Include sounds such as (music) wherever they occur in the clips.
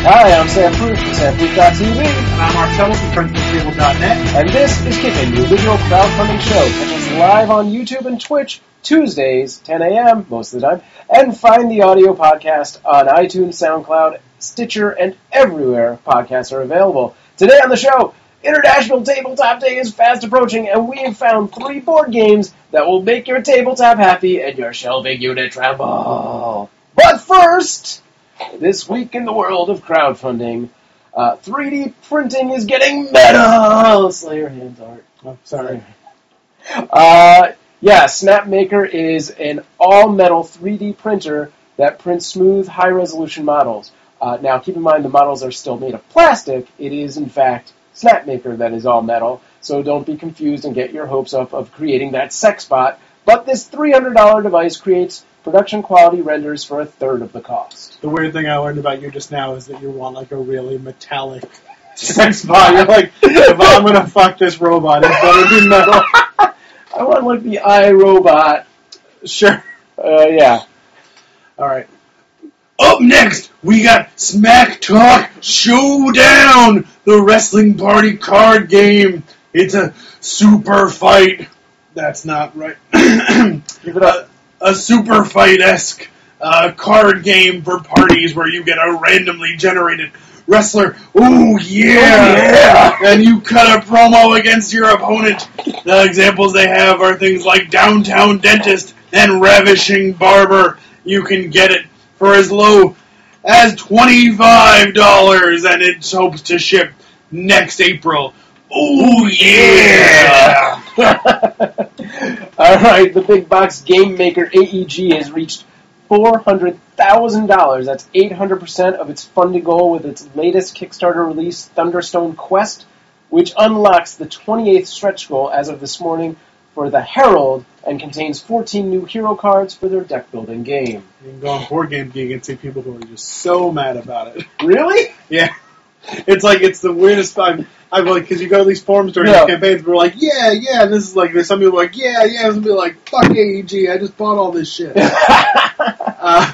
Hi, I'm Sam Proof from SamProof.tv, And I'm Marcello from PrinceTable.net. and this is Kickin', the original crowdfunding show. Catch us live on YouTube and Twitch Tuesdays, 10 a.m. most of the time, and find the audio podcast on iTunes, SoundCloud, Stitcher, and everywhere podcasts are available. Today on the show, International Tabletop Day is fast approaching, and we have found three board games that will make your tabletop happy and your shelving unit tremble. But first, this week in the world of crowdfunding, uh, 3D printing is getting meta. Slayer hands art. Oh, sorry. Uh, yeah, Snapmaker is an all-metal 3D printer that prints smooth, high-resolution models. Uh, now, keep in mind the models are still made of plastic. It is, in fact, Snapmaker that is all metal. So don't be confused and get your hopes up of creating that sex bot. But this $300 device creates production quality renders for a third of the cost. The weird thing I learned about you just now is that you want like a really metallic (laughs) sex bot. You're like, if I'm gonna fuck this robot, it's gonna be metal. (laughs) I want like the iRobot. Sure. Uh, yeah. All right. Up next, we got Smack Talk Showdown, the wrestling party card game. It's a super fight. That's not right. (clears throat) Give it up. A super fight esque uh, card game for parties where you get a randomly generated wrestler. Ooh yeah! And you cut a promo against your opponent. The examples they have are things like Downtown Dentist and Ravishing Barber. You can get it for as low as twenty-five dollars, and it hopes to ship next April. Ooh yeah! (laughs) All right, the big box game maker AEG has reached four hundred thousand dollars. That's eight hundred percent of its funding goal with its latest Kickstarter release, Thunderstone Quest, which unlocks the twenty eighth stretch goal as of this morning for the Herald and contains fourteen new hero cards for their deck building game. You can go on Board Game Geek and see people who are just so mad about it. Really? (laughs) Yeah. (laughs) It's like, it's the weirdest time. I'm like, because you go to these forums during Yeah. these campaigns, we're like, yeah, yeah, and this is like, there's some people like, yeah, yeah, and some people like, fuck AEG, I just bought all this shit. (laughs) uh,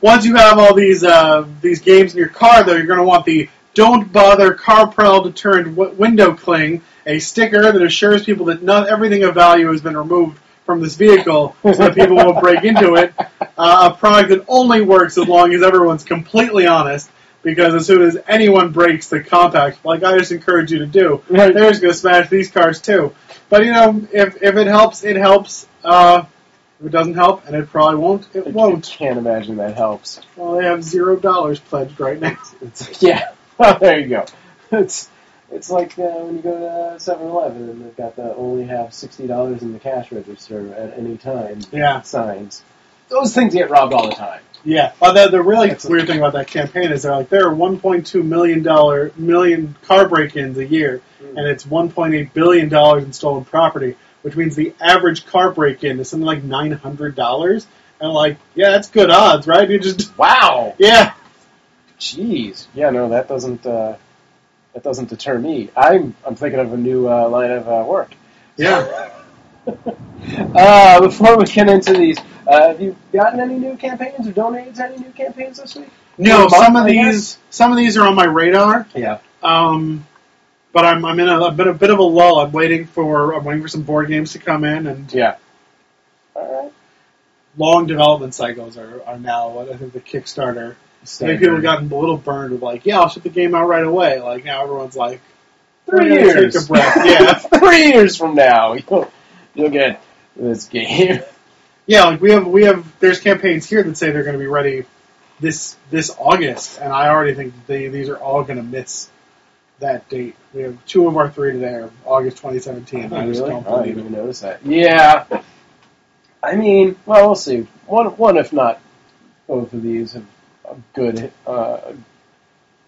once you have all these, uh, these games in your car, though, you're going to want the Don't Bother car CarPrel Deterrent w- Window Cling, a sticker that assures people that not everything of value has been removed from this vehicle so that people won't break into it. (laughs) Uh, a product that only works as long as everyone's completely honest. Because as soon as anyone breaks the compact, like I just encourage you to do, Right. they're just going to smash these cars too. But you know, if if it helps, it helps. Uh, if it doesn't help, and it probably won't, it I won't. can't imagine that helps. Well, they have zero dollars pledged right now. It's, yeah. (laughs) Well, there you go. It's it's like uh, when you go to 7-Eleven and they've got the only have sixty dollars in the cash register at any time Yeah, signs. Those things get robbed all the time. Yeah. Uh, the, the really That's weird thing about that campaign is they're like there are 1.2 million dollar million car break-ins a year, Mm. and it's 1.8 billion dollars in stolen property, which means the average car break-in is something like 900 dollars. And like, yeah, that's good odds, right? You just, (laughs) Wow. yeah, Jeez. Yeah. No, that doesn't uh, that doesn't deter me. I'm I'm thinking of a new uh, line of uh, work. yeah. (laughs) Uh, before we get into these, uh, have you gotten any new campaigns or donated to any new campaigns this week? No, month, some of I guess? these, some of these are on my radar. Yeah. Um, but I'm I'm in a, I'm in a bit of a lull. I'm waiting for I'm waiting for some board games to come in, and Yeah. All right. long development cycles are, are now what I think the Kickstarter. I think people have gotten a little burned with like, yeah, I'll ship the game out right away. Like now everyone's like, Three "We're gonna years. take a breath. Yeah, (laughs) Three years from now, you'll, you'll get this game. (laughs) yeah. Like we have we have there's campaigns here that say they're going to be ready this this August, and I already think they, these are all going to miss that date. We have two of our three today are August 2017. I just really? don't Oh, I believe didn't it. even notice that. Yeah. I mean, well, we'll see. One, one, if not both of these, have a good, uh,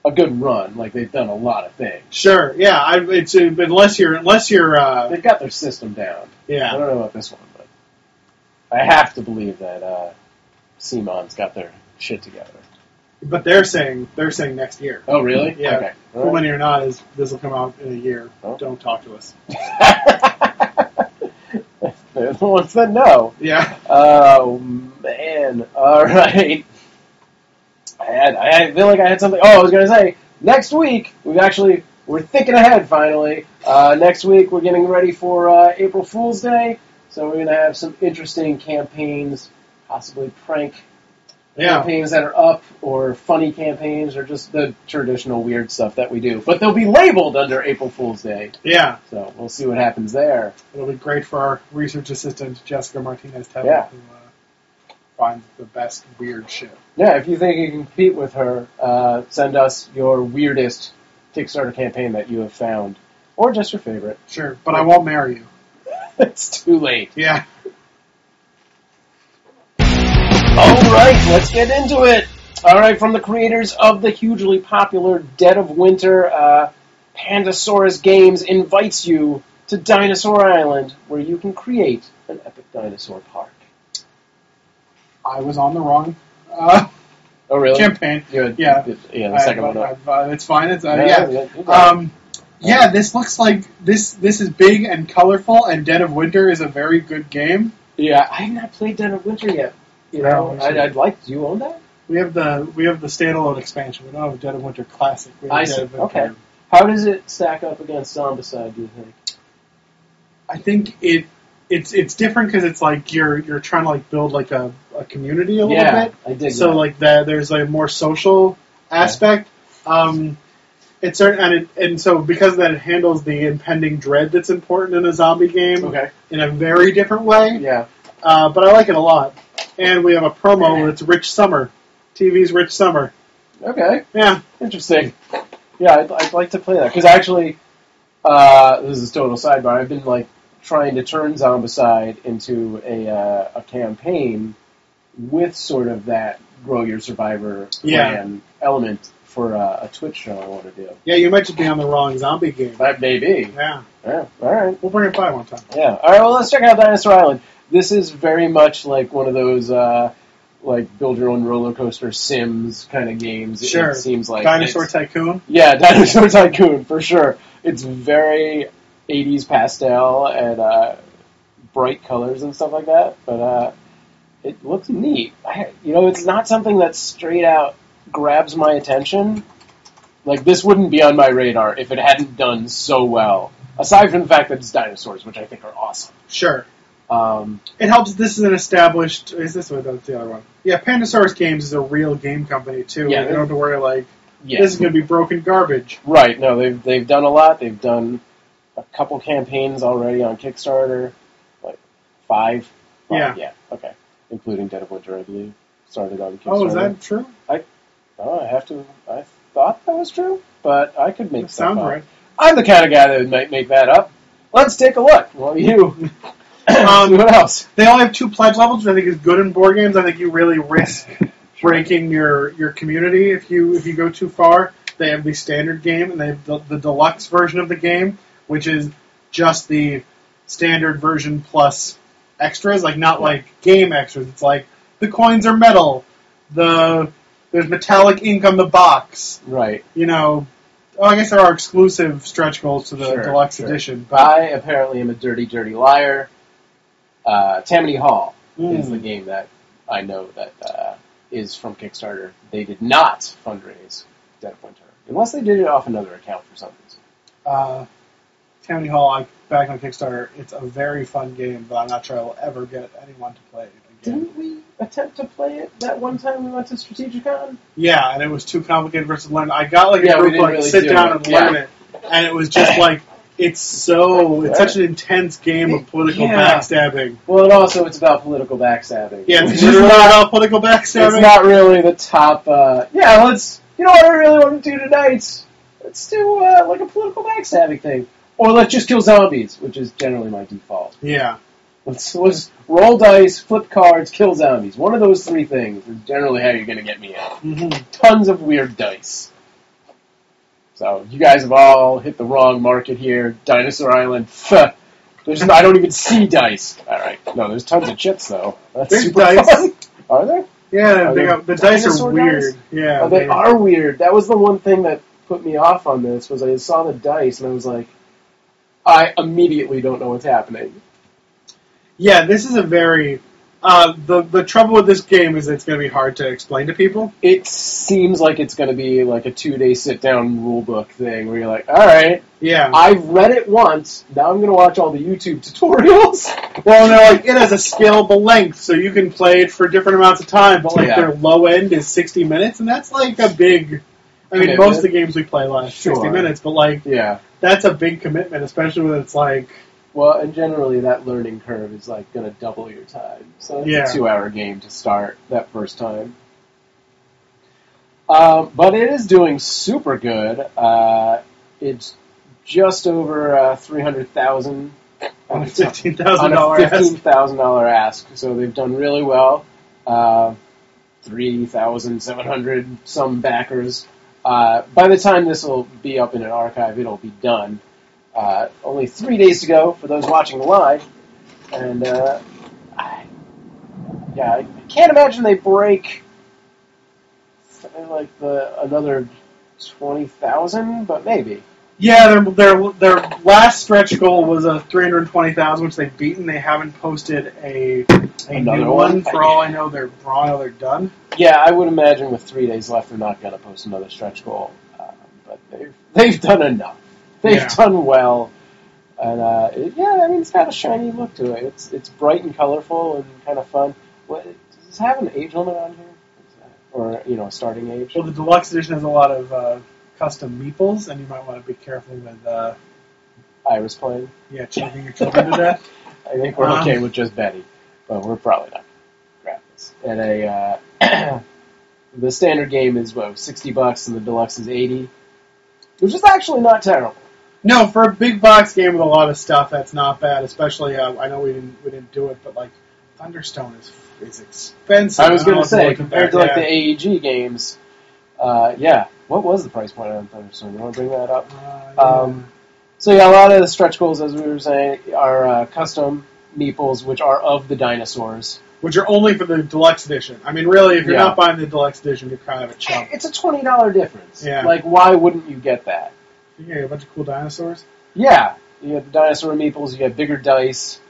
a good run. Like they've done a lot of things. Sure, yeah. I, it's uh, unless you're unless you're uh, They've got their system down. Yeah, I don't know about this one, but I have to believe that uh, CMON's got their shit together. But they're saying they're saying next year. Oh, really? Yeah. Okay. Cool Mini or Not is this will come out in a year. Oh. Don't talk to us. They're the ones that know. Yeah. Oh man! All (laughs) right. I had, I feel like I had something. Oh, I was gonna say next week we've actually we're thinking ahead finally. Uh, next week we're getting ready for uh, April Fool's Day, so we're gonna have some interesting campaigns, possibly prank Yeah. campaigns that are up, or funny campaigns, or just the traditional weird stuff that we do. But they'll be labeled under April Fool's Day, Yeah. so we'll see what happens there. It'll be great for our research assistant, Jessica Martinez Tevin, Yeah. who uh, finds the best weird shit. Yeah, if you think you can compete with her, uh, send us your weirdest Kickstarter campaign that you have found, or just your favorite. Sure, but I won't marry you. (laughs) it's too late. Yeah. All right, let's get into it. All right, from the creators of the hugely popular Dead of Winter, uh, Pandasaurus Games invites you to Dinosaur Island, where you can create an epic dinosaur park. I was on the wrong uh, (laughs) Oh, really? campaign. Good. Yeah. Yeah, the I- second one. up. I've, uh, it's fine. It's uh, Yeah, yeah. yeah. Um, yeah, this looks like this. This is big and colorful, and Dead of Winter is a very good game. Yeah, I have not played Dead of Winter yet. You know, No, I'd. I'd like. Do you own that? We have the we have the standalone expansion. We don't have Dead of Winter Classic. We have I Dead see. Okay. How does it stack up against Zombicide? Do you think? I think it it's it's different because it's like you're you're trying to like build like a, a community a little yeah, bit. I dig So that. like that, there's like a more social aspect. Um, it's certain, and it, and so because of that, it handles the impending dread that's important in a zombie game okay. in a very different way. Yeah. Uh, but I like it a lot. And we have a promo that's Rich Sommer, TV's Rich Sommer. Okay. Yeah, Interesting. Yeah, I'd, I'd like to play that because actually, uh, this is total sidebar. I've been like trying to turn Zombicide into a uh, a campaign with sort of that grow your survivor Yeah. plan element for uh, a Twitch show I want to do. yeah. You might just be on the wrong zombie game. That may be. Yeah, Yeah. All right. we'll bring it by one time. Yeah. All right. Well, let's check out Dinosaur Island. This is very much like one of those uh, like build your own roller coaster Sims kind of games. It- Sure. It seems like Dinosaur Tycoon. Yeah, (laughs) Dinosaur Tycoon for sure. It's very 80s pastel and uh, bright colors and stuff like that. But uh, it looks neat. I, you know, it's not something that straight out grabs my attention. Like this wouldn't be on my radar if it hadn't done so well. Aside from the fact that it's dinosaurs, which I think are awesome. Sure. Um, It helps. This is an established. Is this what that's the other one? Yeah, Pandasaurus Games is a real game company too. Yeah, you don't have to worry like yeah, this is going to be broken garbage. right. No, they've they've done a lot. They've done a couple campaigns already on Kickstarter, like five. Five, yeah. Okay, including Dead of Winter, I believe, started on Kickstarter. Oh, is that true? I, Oh, I have to. I thought that was true, but I could make That sounds up. right. I'm the kind of guy that might make that up. Let's take a look. Well, you. Um, (coughs) what else? They only have two pledge levels, which I think is good in board games. I think you really risk (laughs) breaking your, your community if you if you go too far. They have the standard game and they have the, the deluxe version of the game, which is just the standard version plus extras, like not like game extras. It's like the coins are metal, the there's metallic ink on the box. Right. You know, oh, I guess there are exclusive stretch goals to the Sure, deluxe sure. edition, but I apparently am a dirty, dirty liar. Uh, Tammany Hall is Mm. the game that I know that uh, is from Kickstarter. They did not fundraise Dead of Winter, unless they did it off another account for some reason. uh, Tammany Hall, I back on Kickstarter. It's a very fun game, but I'm not sure I will ever get anyone to play it again. Didn't we attempt to play it that one time we went to Strategicon? Yeah, and it was too complicated versus learn. I got like a Yeah, group didn't like really sit do down it. and learn it, and it was just like it's so it's such an intense game of political Yeah. backstabbing. Well, and also it's about political backstabbing. Yeah, it's is literally not- about political backstabbing. It's not really the top. Uh, yeah, let's. You know what I really want to do tonight? Let's do uh, like a political backstabbing thing, or let's just kill zombies, which is generally my default. Yeah, Let's, let's roll dice, flip cards, kill zombies. One of those three things is generally how you're going to get me out. hmm Tons of weird dice. So you guys have all hit the wrong market here. Dinosaur Island. (laughs) There's I don't even see dice. All right, no, there's tons of chips though. That's There's super dice. fun. (laughs) Are there? yeah. Are They they got, the dice are weird. dice? Yeah, Oh, they are weird. That was the one thing that put me off on this was I saw the dice and I was like, I immediately don't know what's happening. Yeah, this is a very. Uh, the the trouble with this game is it's going to be hard to explain to people. It seems like it's going to be like a two day sit down rule book thing where you're like, all right, Yeah. I've read it once. Now I'm going to watch all the YouTube tutorials. (laughs) well, and they're like it has a scalable length, so you can play it for different amounts of time. But like Yeah. their low end is sixty minutes, and that's like a big. I mean, Commitment. most of the games we play last sixty minutes, but like yeah. That's a big commitment, especially when it's like Well, and generally that learning curve is like going to double your time. So it's Yeah. a two hour game to start that first time. Um, but it is doing super good. Uh, it's just over uh, 300000 on a on fifteen a thousand dollar ass. $15,000 ask. So they've done really well. Uh, 3,700 some backers. Uh, by the time this will be up in an archive, it'll be done. Uh, only three days to go for those watching live. And, uh, I, yeah, I can't imagine they break something like the another 20,000, but maybe. Yeah, their their their last stretch goal was a three hundred twenty thousand, which they've beaten. They haven't posted a a Another new one? one. For all I know, they're for all I know they're done. Yeah, I would imagine with three days left, they're not going to post another stretch goal. Um, but they've they've done enough. They've Yeah. done well, and uh, it, yeah, I mean it's got a shiny look to it. It's it's bright and colorful and kind of fun. What, does it have an age limit on here, or you know, a starting age? Well, the deluxe edition has a lot of uh, custom meeples, and you might want to be careful with uh, Iris playing. yeah choking your children to death. (laughs) I think we're Um, okay with just Betty, but we're probably not to grab this. And a uh, (clears throat) the standard game is what sixty bucks, and the deluxe is eighty, which is actually not terrible. No, for a big box game with a lot of stuff, that's not bad. Especially, uh, I know we didn't we didn't do it, but like Thunderstone is is expensive. I was don't know going to if say compared to like the AEG games, uh, yeah. What was the price point on Thunderstone? You want to bring that up? yeah. Uh, Um, So yeah, a lot of the stretch goals, as we were saying, are uh, custom meeples, which are of the dinosaurs. which are only for the deluxe edition. I mean, really, if you're Yeah. not buying the deluxe edition, you're kind of a chump. It's a twenty dollar difference. Yeah. Like, why wouldn't you get that? You get a bunch of cool dinosaurs. Yeah, you get the dinosaur meeples. You get bigger dice.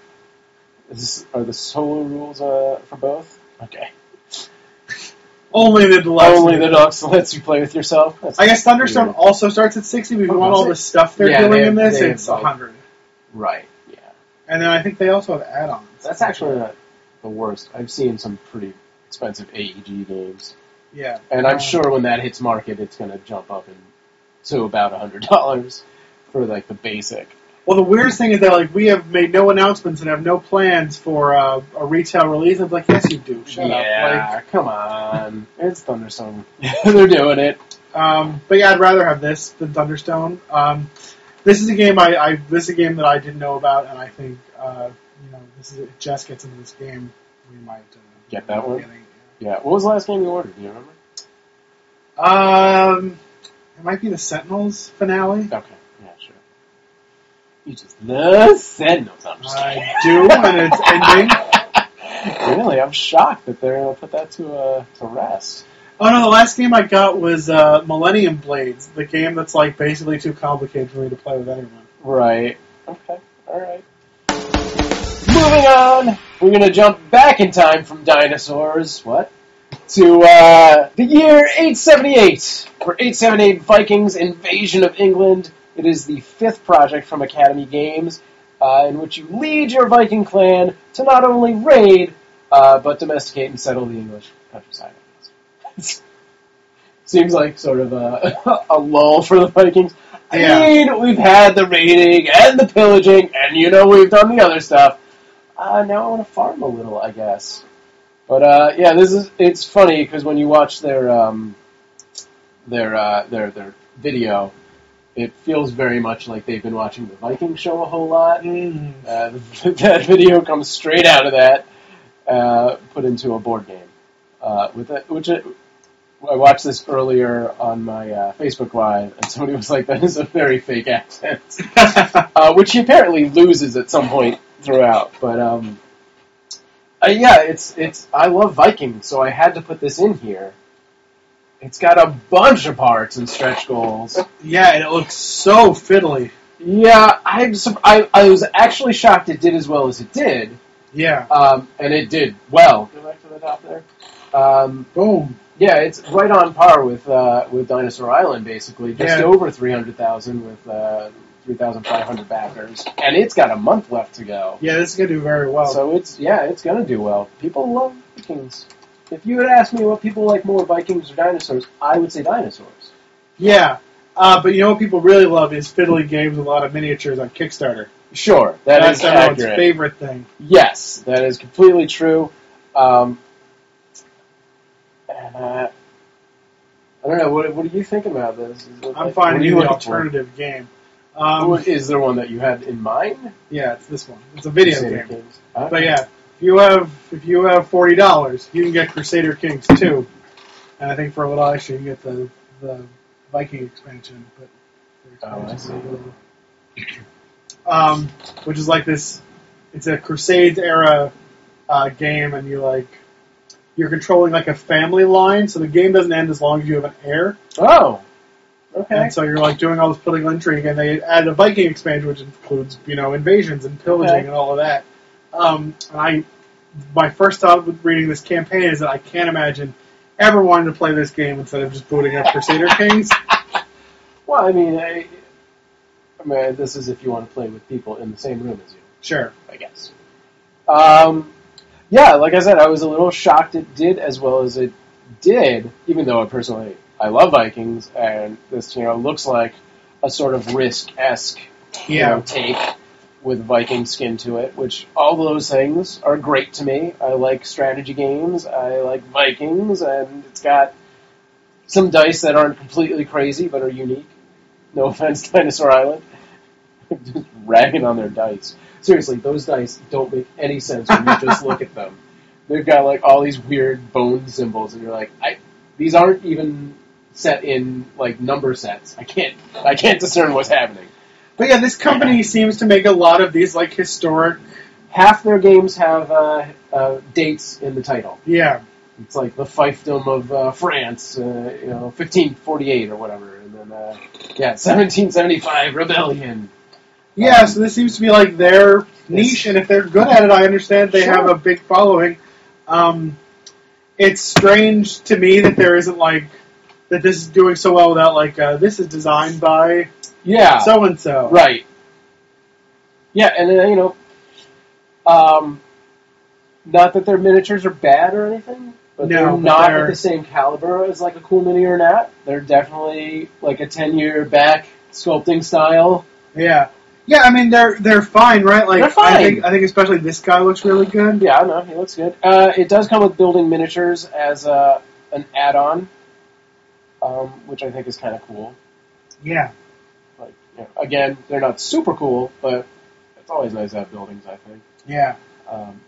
Is this, are the solo rules uh, for both? Okay. Only the deluxe. Only the edition. deluxe lets you play with yourself. That's I guess Thunderstone weird. also starts at 60, but if you Oh, want all it? the stuff they're Yeah, doing they in this, they it's have, like- 100. Right. Yeah. And then I think they also have add-ons. That's actually not the worst. I've seen some pretty expensive AEG games, Yeah. and I'm Uh, sure when that hits market, it's going to jump up in, to about a hundred dollars for like the basic. Well, the weirdest thing is that like we have made no announcements and have no plans for uh, a retail release. I'm like, yes, you do. Shut yeah, come on, (laughs) it's Thunderstone. (laughs) They're doing it. um, but yeah, I'd rather have this than Thunderstone. Um, this is a game I, I this is a game that I didn't know about, and I think uh, you know this is if Jess gets into this game, we might uh, Get that one? getting- Yeah. What was the last game you ordered? Do you remember? Um, it might be the Sentinels finale. Okay. You just love Sentinels. I'm just. I do, and it's ending. (laughs) really, I'm shocked that they're going to put that to uh, to rest. Oh no, the last game I got was uh, Millennium Blades, the game that's like basically too complicated for me to play with anyone. Right. Okay. All right. Moving on, we're gonna jump back in time from dinosaurs. What? To uh, the year 878 for 878 Vikings Invasion of England. It is the fifth project from Academy Games, uh, in which you lead your Viking clan to not only raid uh, but domesticate and settle the English countryside. (laughs) Seems like sort of a, (laughs) a lull for the Vikings. I Yeah. mean, we've had the raiding and the pillaging, and you know we've done the other stuff. Uh, now I want to farm a little, I guess. But uh, yeah, this is it's funny because when you watch their um, their uh, their their video, it feels very much like they've been watching the Viking show a whole lot. Uh, (laughs) that video comes straight out of that, uh, put into a board game. Uh, with it, which it, I watched this earlier on my uh, Facebook Live, and somebody was like, "That is a very fake accent," (laughs) uh, which he apparently loses at some point throughout. But um, uh, yeah, it's it's. I love Vikings, so I had to put this in here. It's got a bunch of parts and stretch goals. yeah, and it looks so fiddly. Yeah, I'm. sur- I, I was actually shocked it did as well as it did. Yeah. um, and it did well. Go back to the top there. Um, Boom. yeah, it's right on par with uh, with Dinosaur Island, basically, just Yeah. over three hundred thousand with uh, three thousand five hundred backers, and it's got a month left to go. Yeah, this is gonna do very well. So it's yeah, it's gonna do well. People love Vikings. If you had asked me what people like more, Vikings or dinosaurs, I would say dinosaurs. yeah. Uh, but you know what people really love is fiddly games with a lot of miniatures on Kickstarter. Sure, that That's is everyone's accurate. favorite thing. Yes, that is completely true. Um, and, uh, I don't know. What, what do you think about this? Is I'm like- finding what are you the alternative game. for? Um, What- is there one that you had in mind? yeah, it's this one. It's a video game. Kings. Huh? But yeah, if you have if you have forty dollars, you can get Crusader Kings two, and I think for a little extra you can get the the Viking expansion. But the Oh, I see. um, which is like this. It's a Crusades era uh, game, and you like you're controlling like a family line, so the game doesn't end as long as you have an heir. Oh, okay. And so you're like doing all this political intrigue, and they added a Viking expansion, which includes you know invasions and pillaging Okay. and all of that. Um, and I, my first thought with reading this campaign is that I can't imagine ever wanting to play this game instead of just booting up Crusader (laughs) Kings. Well, I mean, I, I mean, this is if you want to play with people in the same room as you. Sure. I guess. Um, yeah, like I said, I was a little shocked it did as well as it did, even though I personally I love Vikings, and this you know looks like a sort of risk esque you Yeah. know, take with Viking skin to it, which all those things are great to me. I like strategy games, I like Vikings, and it's got some dice that aren't completely crazy but are unique. No (laughs) offense, Dinosaur Island. (laughs) just ragging on their dice. Seriously, those dice don't make any sense when you just look at them. (laughs) They've got like all these weird bone symbols, and you're like, I these aren't even set in like number sets. I can't I can't discern what's happening. But yeah, this company seems to make a lot of these like historic. Half their games have uh, uh, dates in the title. Yeah. It's like the fiefdom of uh, France, uh, you know, 1548 or whatever, and then uh, yeah, 1775 rebellion. Yeah, Um, so this seems to be like their niche, and if they're good at it, I understand they Sure. have a big following. Um, it's strange to me that there isn't like that this is doing so well without like uh, this is designed by Yeah, so and so. Right. Yeah, and then, you know, um, not that their miniatures are bad or anything, but No, they're but not they're- at the same caliber as like a cool mini or not. They're definitely like a ten year back sculpting style. Yeah, yeah. I mean, they're they're fine, right? Like They're fine. I think I think especially this guy looks really good. Yeah, no, he looks good. Uh, it does come with building miniatures as uh, an add on, um, which I think is kind of cool. Yeah, Know, again, they're not super cool, but it's always nice to have buildings. I think. yeah. Um,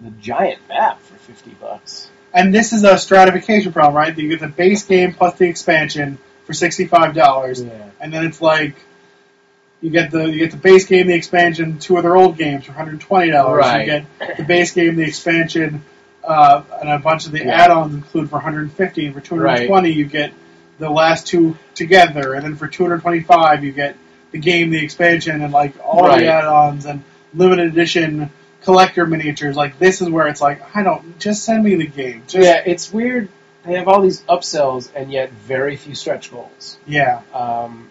the giant map for fifty bucks. And this is a stratification problem, right? You get the base game plus the expansion for sixty five dollars. Yeah. and then it's like you get the you get the base game, the expansion, two of their old games for one hundred twenty dollars. Right. You get the base game, the expansion, uh, and a bunch of the Yeah. add-ons include for one hundred fifty. And for two hundred twenty, you get the last two together, and then for two hundred twenty-five, you get the game, the expansion, and like all Right. the add-ons and limited edition collector miniatures. Like this is where it's like I don't just send me the game. Just, yeah, it's weird. They have all these upsells and yet very few stretch goals. yeah. Um,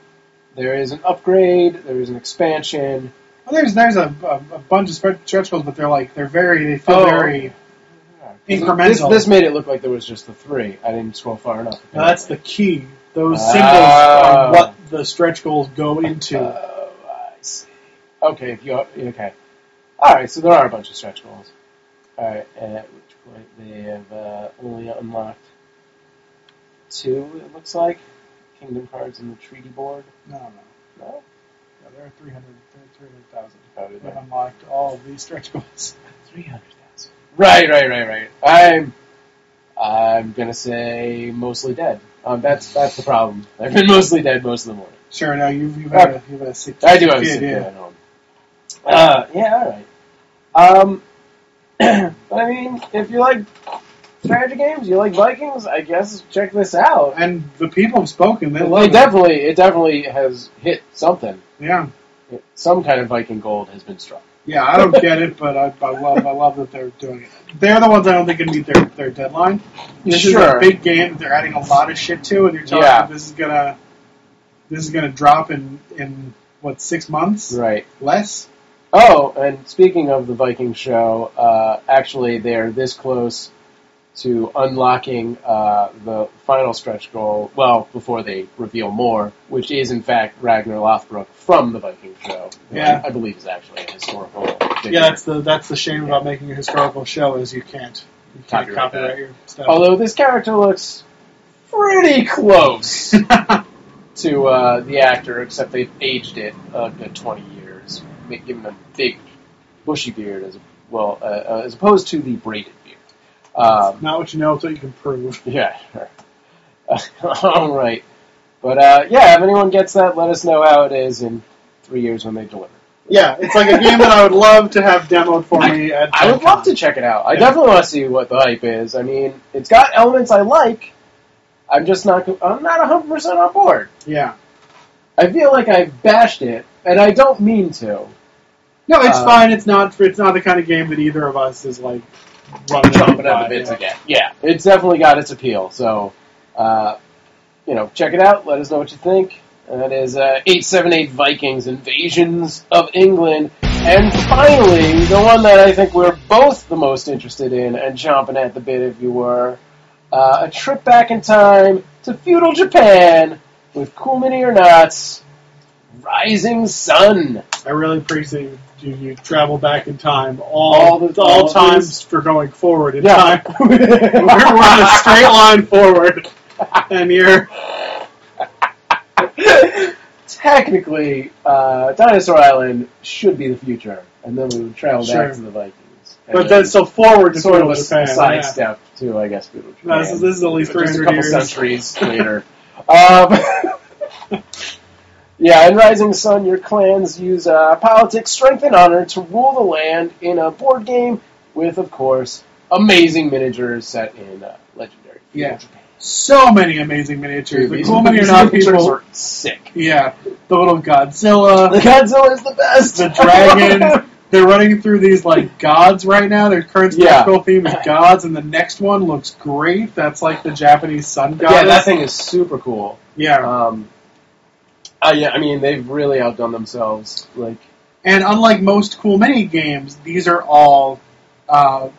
there is an upgrade. There is an expansion. Well, there's there's a, a, a bunch of stretch goals, but they're like they're very they feel Oh. very Incremental. This, this made it look like there was just the three. I didn't scroll far enough. Now, that's the key. Those Ah. symbols are what the stretch goals go into. Oh, I see. Okay, if you okay. All right, so there are a bunch of stretch goals. All right, and at which point they have uh, only unlocked two. It looks like kingdom cards and the treaty board. no, no, No, no. There are 300 300,000. how did They've unlocked all of these stretch goals. Three hundred thousand. Right, right, right, right. I'm, I'm gonna say mostly dead. Um, that's that's the problem. (laughs) I've been mostly dead most of the morning. Sure, Now you've, you've had a, you've had a sick I do have a sick kid at home. Uh, yeah, all right. Um, (clears throat) but I mean, if you like strategy games, you like Vikings, I guess check this out. And the people have spoken. They It, love it. definitely, it definitely has hit something. Yeah. Some kind of Viking gold has been struck. Yeah, I don't get it, but I, I love I love that they're doing it. They're the ones I don't think can meet their, their deadline. This is a big game that they're adding a lot of shit to, and you're telling Yeah. me this is gonna this is gonna drop in in what six months Right. less? Oh, and speaking of the Viking show, uh, actually they're this close to unlocking uh, the final stretch goal. Well, before they reveal more, which is in fact Ragnar Lothbrok from the Viking show. Yeah. I, I believe is actually a historical. Figure. Yeah, that's the that's the shame about making a historical show is you can't you can't Copyright copyright, your stuff. Although this character looks pretty close (laughs) to uh, the actor, except they've aged it a good 20 years, giving him a big, bushy beard as well, uh, uh, as opposed to the braided. Um, Not what you know, it's what you can prove. (laughs) yeah. (laughs) All right. But uh, yeah, if anyone gets that, let us know how it is in three years when they deliver. Yeah, it's like a game that I would love to have demoed for me. At I would love to check it out. I Yeah. definitely want to see what the hype is. I mean, it's got elements I like. I'm just not. I'm not 100 percent on board. Yeah. I feel like I bashed it, and I don't mean to. No, it's Uh, fine. It's not. It's not the kind of game that either of us is like out at the bits again. Yeah, it's definitely got its appeal. So, uh, you know, check it out. Let us know what you think. That is uh, 878 Vikings Invasions of England. And finally, the one that I think we're both the most interested in and chomping at the bit, if you were, uh, a trip back in time to feudal Japan with Cool Mini or Nots, Rising Sun. I really appreciate you. You travel back in time All all the- all, all times for going forward in Yeah. time. (laughs) we're, on a straight line forward, and you're Technically, uh, Dinosaur Island should be the future, and then we would travel Sure. back to the Vikings. And but then so forward to sort of a Japan. side yeah. step to, I guess, feudal Japan. No, this, is, this is at least a 300 couple years. centuries later. Um, (laughs) yeah, in Rising Sun, your clans use uh, politics, strength, and honor to rule the land in a board game with, of course, amazing miniatures set in uh, legendary Yeah. Japan. So many amazing miniatures. The cool many or these not miniatures people. are sick. Yeah, the little Godzilla, The Godzilla is the best. the dragon. They're running through these like gods right now. Their current Yeah. spectacle theme is gods, and the next one looks great. That's like the Japanese sun god. yeah, that thing is super cool. Yeah. Um, uh, yeah, I mean they've really outdone themselves. Like, And unlike most cool mini games, these are all. Uh,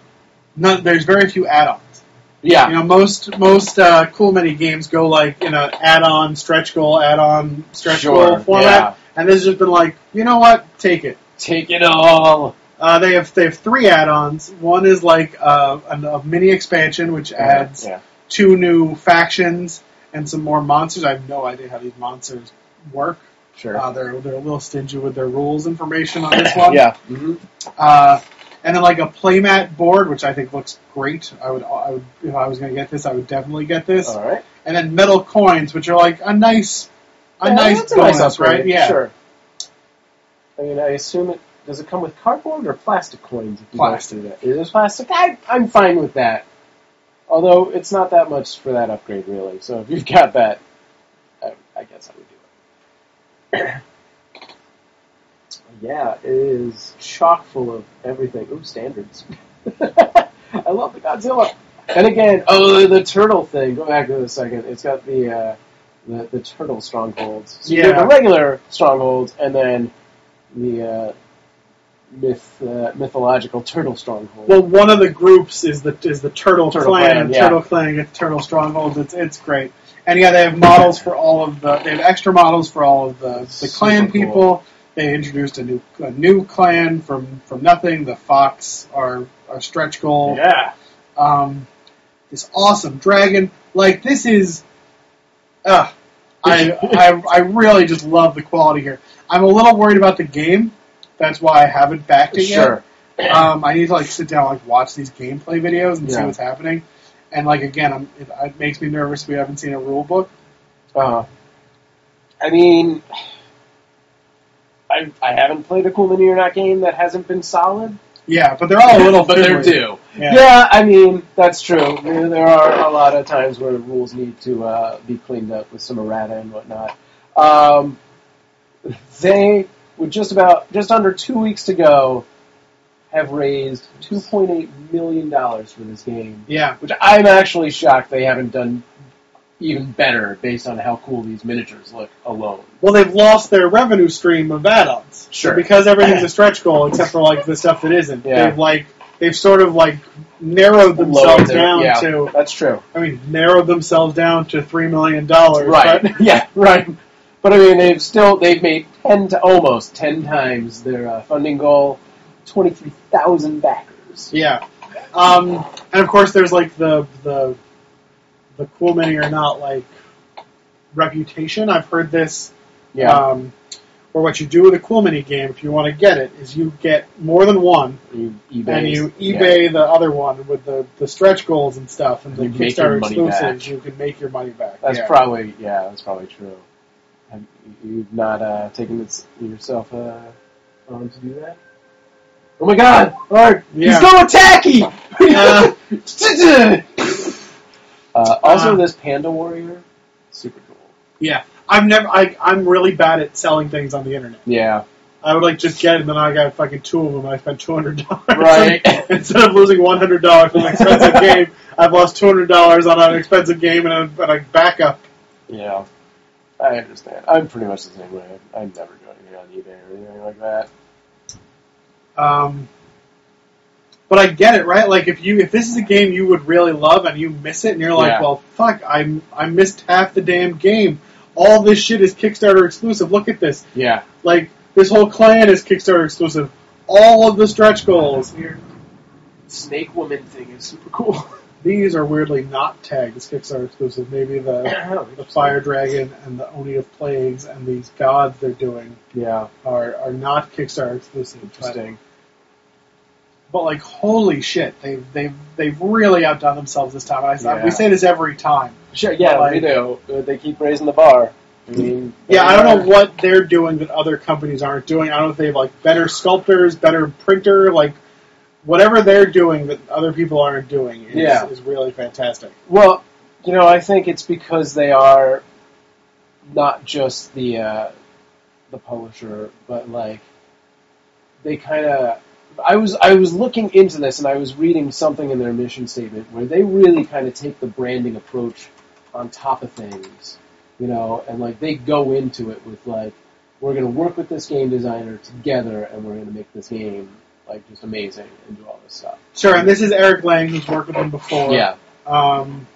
none, there's very few add-ons. yeah, You know, most most uh, cool mini games go like in a add-on stretch goal, add-on stretch Sure, goal format, yeah. and this has just been like, you know what, take it. take it all. Uh, they have they have three add-ons. One is like uh, a, a mini expansion, which adds yeah. two new factions and some more monsters. I have no idea how these monsters work. Sure. Uh, they're they're a little stingy with their rules information on this one. (laughs) yeah. hmm Uh, and then like a playmat board, which I think looks great. I would I would if I was going to get this, I would definitely get this. All right. And then metal coins, which are like a nice a Yeah, nice that's a bonus, nice right? Yeah. Sure. I mean, I assume it does it come with cardboard or plastic coins? If you Plastic. Go through that? It is plastic. I, I'm fine with that. Although it's not that much for that upgrade, really. So if you've got that, I, I guess I would do it. Yeah, it is chock full of everything. Ooh, standards. (laughs) I love the Godzilla. And again, oh, the turtle thing. Go back to a second. It's got the uh, the, the turtle strongholds. So you Yeah. have the regular strongholds, and then the uh, myth uh, mythological turtle stronghold. Well, one of the groups is the is the Turtle, Turtle Clan. Clan, and yeah. Turtle Clan Turtle Strongholds. It's it's great. And yeah, they have models for all of the. They have extra models for all of the the clan cool. people. They introduced a new a new clan from from nothing. The Fox are are stretch goal. yeah, Um, this awesome dragon. Like this is. Uh, I, (laughs) I I really just love the quality here. I'm a little worried about the game. That's why I haven't backed it yet. sure. Um, I need to like sit down, like watch these gameplay videos and see what's happening. And like again, I'm, it, it makes me nervous. We haven't seen a rule book. Uh, I mean, I I haven't played a cool mini or not game that hasn't been solid. Yeah, but they're all a little. but they're due. Yeah. Yeah. I mean that's true. There, there are a lot of times where rules need to uh, be cleaned up with some errata and whatnot. Um, they with just about just under two weeks to go, have raised 2.8 million dollars for this game, Yeah. which I'm actually shocked they haven't done even better based on how cool these miniatures look alone. Well, they've lost their revenue stream of add-ons. Sure. Because everything's (laughs) a stretch goal except for like the stuff that isn't. Yeah. They've like they've sort of like narrowed themselves their- down yeah, to. that's true. I mean, narrowed themselves down to three million dollars. Right. But, (laughs) yeah. Right. But I mean, they've still they've made ten to almost ten times their uh, funding goal. Twenty three thousand backers. yeah. Um, and of course, there's like the the the cool mini or not like reputation. I've heard this. Yeah. Um, or what you do with a cool mini game, if you want to get it, is you get more than one, you eBay. and you eBay the other one with the, the stretch goals and stuff, and the You Kickstarter exclusives. back. You can make your money back. That's yeah. probably yeah. That's probably true. Have you not uh, taken this yourself uh, on to do that? Oh my God! Art, Yeah. he's going tacky. Uh, uh, also, Uh, this Panda Warrior, super cool. yeah, I've never. I, I'm really bad at selling things on the internet. Yeah, I would like just get it, and then I got fucking two of them, and I spent two hundred dollars. Right. (laughs) Instead of losing one hundred dollars on an expensive game, I've lost two hundred dollars on an expensive game and a, and a backup. yeah. I understand. I'm pretty much the same way. I, I never do anything on eBay or anything like that. Um, but I get it, right? Like if you if this is a game you would really love and you miss it, and you're like, Yeah. well, fuck, I I missed half the damn game. All this shit is Kickstarter exclusive. Look at this. Yeah, Like this whole clan is Kickstarter exclusive. All of the stretch goals. Snake Woman thing is super cool. (laughs) These are weirdly not tagged as Kickstarter exclusive. Maybe the (clears throat) the Fire Dragon and the Oni of Plagues and these gods they're doing Yeah, are are not Kickstarter exclusive. But, interesting. but like, holy shit, they've they've they've really outdone themselves this time. I, Yeah. we say this every time. Sure, yeah, But, we like- do. Uh, They keep raising the bar. I mean, Yeah, I don't know what they're doing that other companies aren't doing. I don't know if they have like better sculptors, better printer, like whatever they're doing that other people aren't doing is, Yeah. is really fantastic. Well, you know, I think it's because they are not just the uh, the publisher, but like they kind of. I was I was looking into this and I was reading something in their mission statement where they really kind of take the branding approach on top of things, you know, and like they go into it with like we're going to work with this game designer together and we're going to make this game like just amazing and do all this stuff. Sure, and this is Eric Lang, who's worked with him before. Yeah, Um,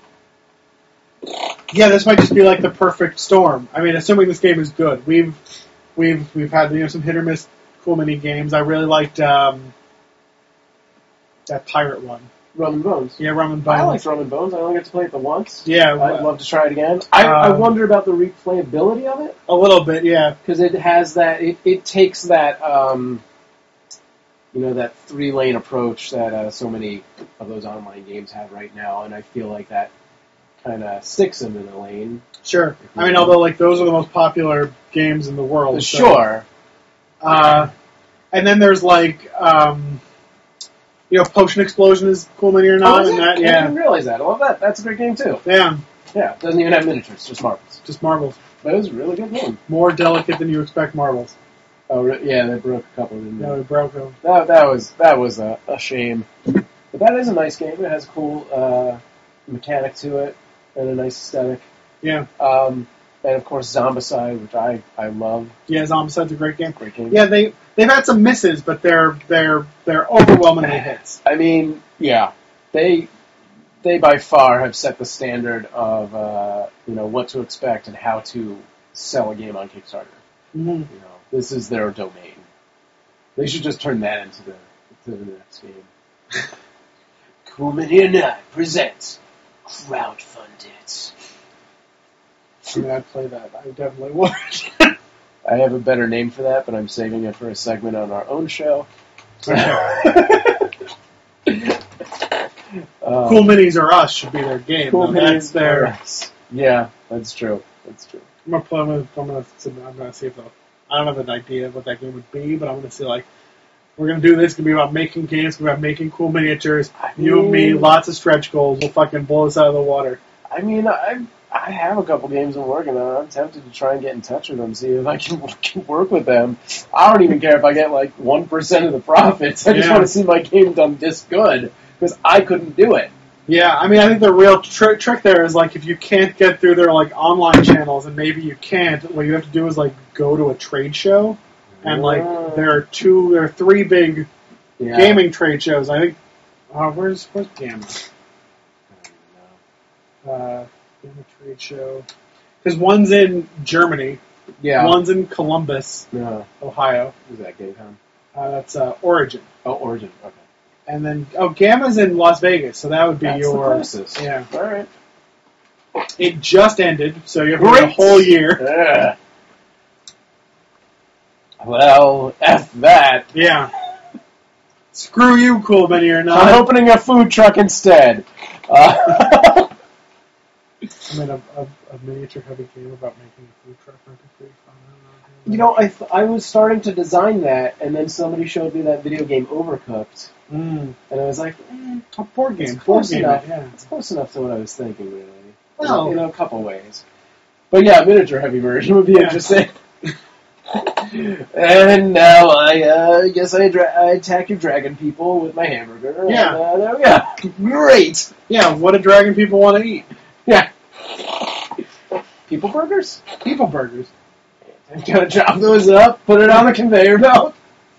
yeah, this might just be like the perfect storm. I mean, assuming this game is good, we've we've we've had you know some hit or miss cool mini games. I really liked um, that pirate one. Rum and Bones. Yeah, Rum and I Bones. liked Rum and Bones. I only got to play it the once. yeah, I'd love to try it again. I, I Um, wonder about the replayability of it a little bit. Yeah, because it has that. It, it takes that. Um, you know that three lane approach that uh, so many of those online games have right now, and I feel like that kind of sticks them in a lane. sure. I mean, although like those are the most popular games in the world. so- Sure. Uh, and then there's like, um, you know, Potion Explosion is cool mini or Oh, and that I didn't realize that. I love that. That's a great game too. yeah, Yeah, it doesn't even have miniatures, just marbles. just marbles. But it was a really good game. More delicate than you expect marbles. Oh, re- yeah, they broke a couple, didn't they? No, broke them. That, that was that was a, a shame. But that is a nice game. It has a cool uh, mechanic to it and a nice aesthetic. Yeah, Um, and of course, Zombicide, which I, I love. yeah, Zombicide's a great game. Great game. Yeah, they they've had some misses, but they're they're they're overwhelmingly (laughs) hits. I mean, yeah, they they by far have set the standard of uh, you know what to expect and how to sell a game on Kickstarter. Mm-hmm. You know, this is their domain. They should just turn that into the to the next game. Cool Mania Night presents crowdfunded. I mean, I'd play that. I definitely would. (laughs) I have a better name for that, but I'm saving it for a segment on our own show. Uh, (laughs) cool Minis or Us should be their game. Cool Now, that's Minis their. or Us. Yeah, that's true. That's true. I'm gonna play. I'm gonna, I'm gonna, I'm gonna see if they'll. I don't have an idea of what that game would be, but I'm gonna see like we're gonna do this. It's gonna be about making games. It's gonna be making cool miniatures. I You and me, lots of stretch goals. We'll fucking blow us out of the water. I mean, I'm I have a couple games I'm working on. I'm tempted to try and get in touch with them, see if I can, can work with them. I don't even care if I get like one percent of the profits. I just Yeah. want to see my game done this good because I couldn't do it. Yeah, I mean, I think the real tr- trick there is like if you can't get through their like online channels, and maybe you can't, what you have to do is like go to a trade show, and like Yeah. there are two, there are three big Yeah. gaming trade shows. I think. Uh, where's where's GAMA? Uh, GAMA trade show. Because one's in Germany, Yeah. one's in Columbus, No. Ohio. Who's that? GameCon? Uh, that's uh, Origin, Oh, Origin. Okay. And then oh, GAMA's in Las Vegas, so that would be That's the your closest. yeah. All right. It just ended, so you have to wait a Great. whole year. Yeah. Well, f that. Yeah. Screw you, Cool Mini or Not. I'm opening a food truck instead. Uh, (laughs) I made a, a, a miniature heavy game about making a food truck. Might be pretty fun. I don't know. You know, I th- I was starting to design that, and then somebody showed me that video game Overcooked, Mm. and I was like, eh, A board It's game. Board close game. enough. Yeah. it's close enough to what I was thinking, really. Well- in a couple ways. But yeah, miniature heavy version would be Yeah. interesting. (laughs) and now I uh, guess I, dra- I attack your dragon people with my hamburger. and, Yeah. uh, there we go. Great. Yeah. What do dragon people want to eat? Yeah. People burgers? People burgers. I'm gonna chop those up, put it on the conveyor belt.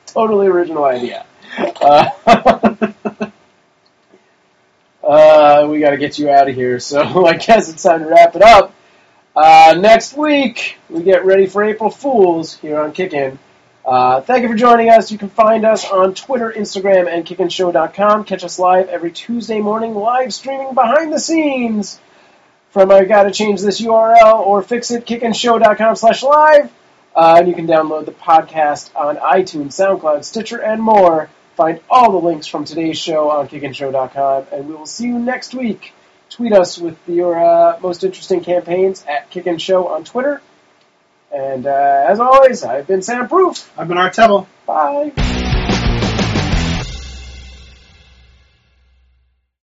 Totally original idea. Uh, (laughs) uh, we got to get you out of here, so (laughs) I guess it's time to wrap it up. Uh, next week, we get ready for April Fools here on Kickin'. Uh, thank you for joining us. You can find us on Twitter, Instagram, and kickinshow.com. Catch us live every Tuesday morning, live streaming behind the scenes from I gotta change this URL or fix it, kickinshow.com slash live. Uh, and you can download the podcast on iTunes, SoundCloud, Stitcher, and more. Find all the links from today's show on kickinshow.com, and we will see you next week. Tweet us with your uh, most interesting campaigns at Kickin' Show on Twitter. And uh, as always, I've been Sam Proof. I've been Art Tebble. Bye.